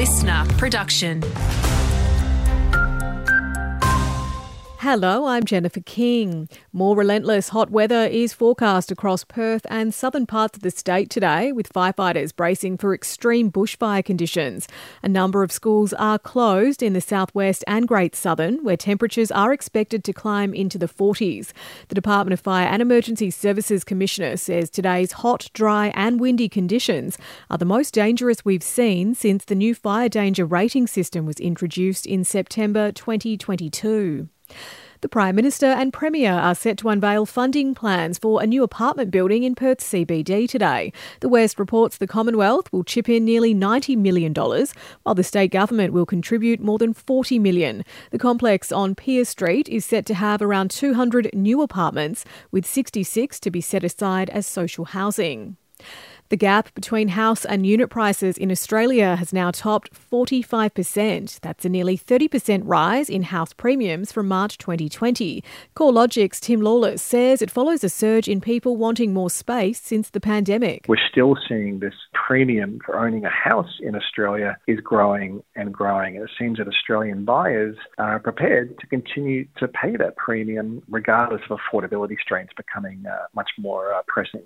LiSTNR production. Hello, I'm Jennifer King. More relentless hot weather is forecast across Perth and southern parts of the state today, with firefighters bracing for extreme bushfire conditions. A number of schools are closed in the southwest and Great Southern, where temperatures are expected to climb into the 40s. The Department of Fire and Emergency Services Commissioner says today's hot, dry, and windy conditions are the most dangerous we've seen since the new fire danger rating system was introduced in September 2022. The Prime Minister and Premier are set to unveil funding plans for a new apartment building in Perth CBD today. The West reports the Commonwealth will chip in nearly $90 million, while the state government will contribute more than 40 million. The complex on Pier Street is set to have around 200 new apartments, with 66 to be set aside as social housing. The gap between house and unit prices in Australia has now topped 45%. That's a nearly 30% rise in house premiums from March 2020. CoreLogic's Tim Lawless says it follows a surge in people wanting more space since the pandemic. We're still seeing this premium for owning a house in Australia is growing and growing. And it seems that Australian buyers are prepared to continue to pay that premium regardless of affordability strains becoming uh, much more uh, pressing.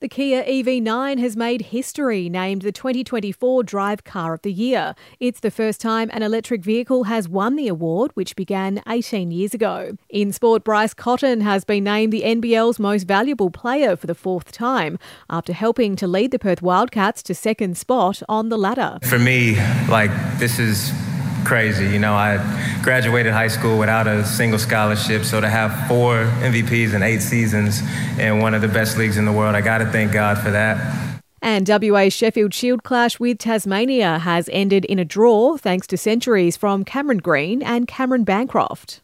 The Kia EV9 has made history, named the 2024 Drive Car of the Year. It's the first time an electric vehicle has won the award, which began 18 years ago. In sport, Bryce Cotton has been named the NBL's most valuable player for the fourth time after helping to lead the Perth Wildcats to second spot on the ladder. For me, like, this is crazy. You know, I graduated high school without a single scholarship, so to have four MVPs in eight seasons in one of the best leagues in the world, I got to thank God for that. And WA Sheffield Shield clash with Tasmania has ended in a draw thanks to centuries from Cameron Green and Cameron Bancroft.